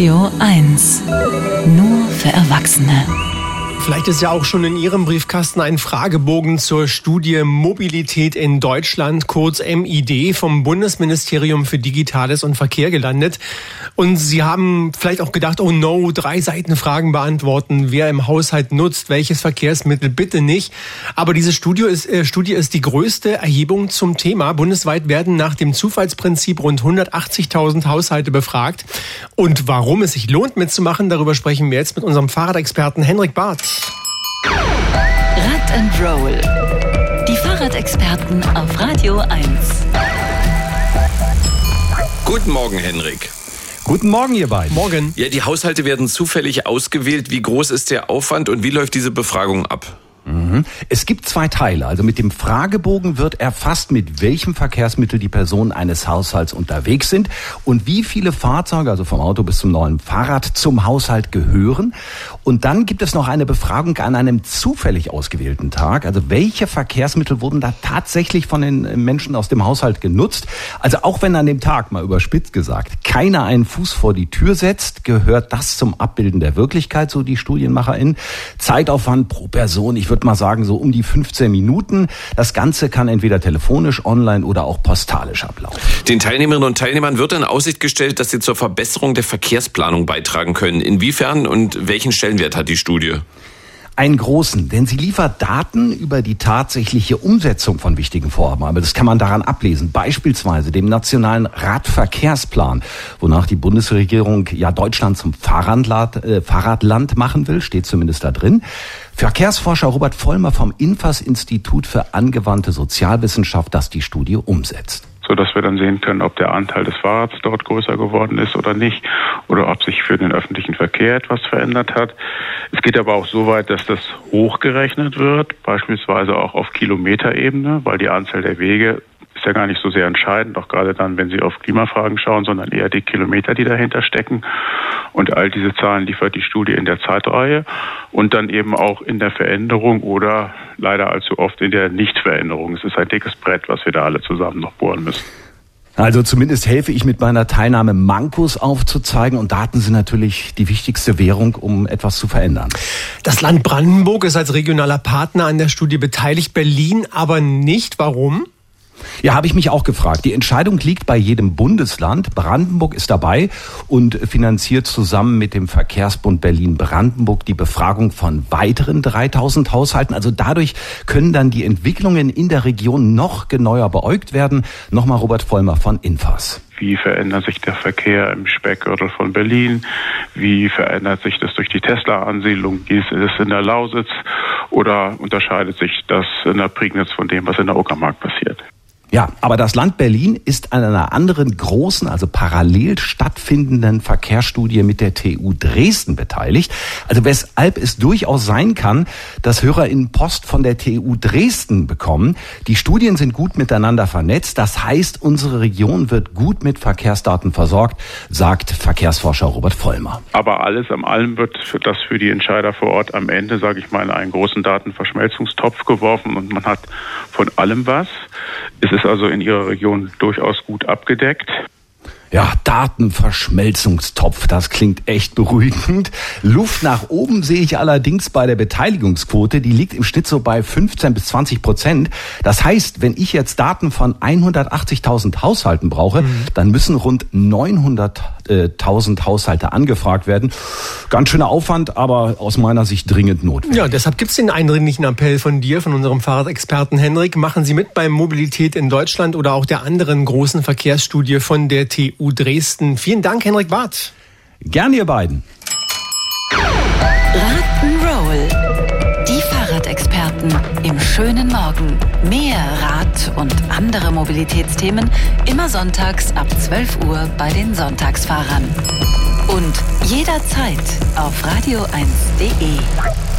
Radio 1. Nur für Erwachsene. Vielleicht ist ja auch schon in Ihrem Briefkasten ein Fragebogen zur Studie Mobilität in Deutschland, kurz MID, vom Bundesministerium für Digitales und Verkehr gelandet. Und Sie haben vielleicht auch gedacht, oh no, drei Seiten Fragen beantworten, wer im Haushalt nutzt, welches Verkehrsmittel, bitte nicht. Aber diese Studie ist, äh, Studie ist die größte Erhebung zum Thema. Bundesweit werden nach dem Zufallsprinzip rund 180.000 Haushalte befragt. Und warum es sich lohnt mitzumachen, darüber sprechen wir jetzt mit unserem Fahrradexperten Henrik Barth. Rad and Roll. Die Fahrradexperten auf Radio 1. Guten Morgen, Henrik. Guten Morgen, ihr beiden. Morgen. Ja, die Haushalte werden zufällig ausgewählt. Wie groß ist der Aufwand und wie läuft diese Befragung ab? Mhm. Es gibt zwei Teile. Also mit dem Fragebogen wird erfasst, mit welchem Verkehrsmittel die Personen eines Haushalts unterwegs sind und wie viele Fahrzeuge, also vom Auto bis zum neuen Fahrrad, zum Haushalt gehören. Und dann gibt es noch eine Befragung an einem zufällig ausgewählten Tag. Also welche Verkehrsmittel wurden da tatsächlich von den Menschen aus dem Haushalt genutzt? Also auch wenn an dem Tag, mal überspitzt gesagt, keiner einen Fuß vor die Tür setzt, gehört das zum Abbilden der Wirklichkeit, so die StudienmacherInnen. Zeitaufwand pro Person, ich würde mal sagen, so um die 15 Minuten. Das Ganze kann entweder telefonisch, online oder auch postalisch ablaufen. Den Teilnehmerinnen und Teilnehmern wird in Aussicht gestellt, dass sie zur Verbesserung der Verkehrsplanung beitragen können. Inwiefern und welchen Stellenwert hat die Studie? Einen großen, denn sie liefert Daten über die tatsächliche Umsetzung von wichtigen Vorhaben. Aber das kann man daran ablesen. Beispielsweise dem nationalen Radverkehrsplan, wonach die Bundesregierung ja Deutschland zum Fahrradland, äh, Fahrradland machen will, steht zumindest da drin. Verkehrsforscher Robert Vollmer vom INFAS Institut für angewandte Sozialwissenschaft, das die Studie umsetzt so dass wir dann sehen können, ob der Anteil des Fahrrads dort größer geworden ist oder nicht oder ob sich für den öffentlichen Verkehr etwas verändert hat. Es geht aber auch so weit, dass das hochgerechnet wird, beispielsweise auch auf Kilometerebene, weil die Anzahl der Wege ist ja gar nicht so sehr entscheidend, auch gerade dann, wenn Sie auf Klimafragen schauen, sondern eher die Kilometer, die dahinter stecken. Und all diese Zahlen liefert die Studie in der Zeitreihe und dann eben auch in der Veränderung oder leider allzu oft in der Nichtveränderung. Es ist ein dickes Brett, was wir da alle zusammen noch bohren müssen. Also zumindest helfe ich mit meiner Teilnahme Mankos aufzuzeigen und Daten sind natürlich die wichtigste Währung, um etwas zu verändern. Das Land Brandenburg ist als regionaler Partner an der Studie beteiligt, Berlin aber nicht. Warum? Ja, habe ich mich auch gefragt. Die Entscheidung liegt bei jedem Bundesland. Brandenburg ist dabei und finanziert zusammen mit dem Verkehrsbund Berlin-Brandenburg die Befragung von weiteren 3000 Haushalten. Also dadurch können dann die Entwicklungen in der Region noch genauer beäugt werden. Nochmal Robert Vollmer von Infas. Wie verändert sich der Verkehr im Speckgürtel von Berlin? Wie verändert sich das durch die Tesla-Ansiedlung? Wie ist es in der Lausitz? Oder unterscheidet sich das in der Prignitz von dem, was in der Uckermark passiert? Ja, aber das Land Berlin ist an einer anderen großen, also parallel stattfindenden Verkehrsstudie mit der TU Dresden beteiligt. Also weshalb es durchaus sein kann, dass HörerInnen Post von der TU Dresden bekommen. Die Studien sind gut miteinander vernetzt. Das heißt, unsere Region wird gut mit Verkehrsdaten versorgt, sagt Verkehrsforscher Robert Vollmer. Aber alles am allem wird das für die Entscheider vor Ort am Ende, sage ich mal, in einen großen Datenverschmelzungstopf geworfen und man hat von allem was. Es ist also in Ihrer Region durchaus gut abgedeckt. Ja, Datenverschmelzungstopf, das klingt echt beruhigend. Luft nach oben sehe ich allerdings bei der Beteiligungsquote, die liegt im Schnitt so bei 15 bis 20 Prozent. Das heißt, wenn ich jetzt Daten von 180.000 Haushalten brauche, mhm. dann müssen rund 900.000 Haushalte angefragt werden. Ganz schöner Aufwand, aber aus meiner Sicht dringend notwendig. Ja, deshalb gibt's den eindringlichen Appell von dir, von unserem Fahrradexperten Henrik. Machen Sie mit bei Mobilität in Deutschland oder auch der anderen großen Verkehrsstudie von der TU TU Dresden. Vielen Dank, Henrik Barth. Gerne, ihr beiden. Rock'n'Roll. Die Fahrradexperten im schönen Morgen. Mehr Rad und andere Mobilitätsthemen immer sonntags ab 12 Uhr bei den Sonntagsfahrern. Und jederzeit auf radio1.de.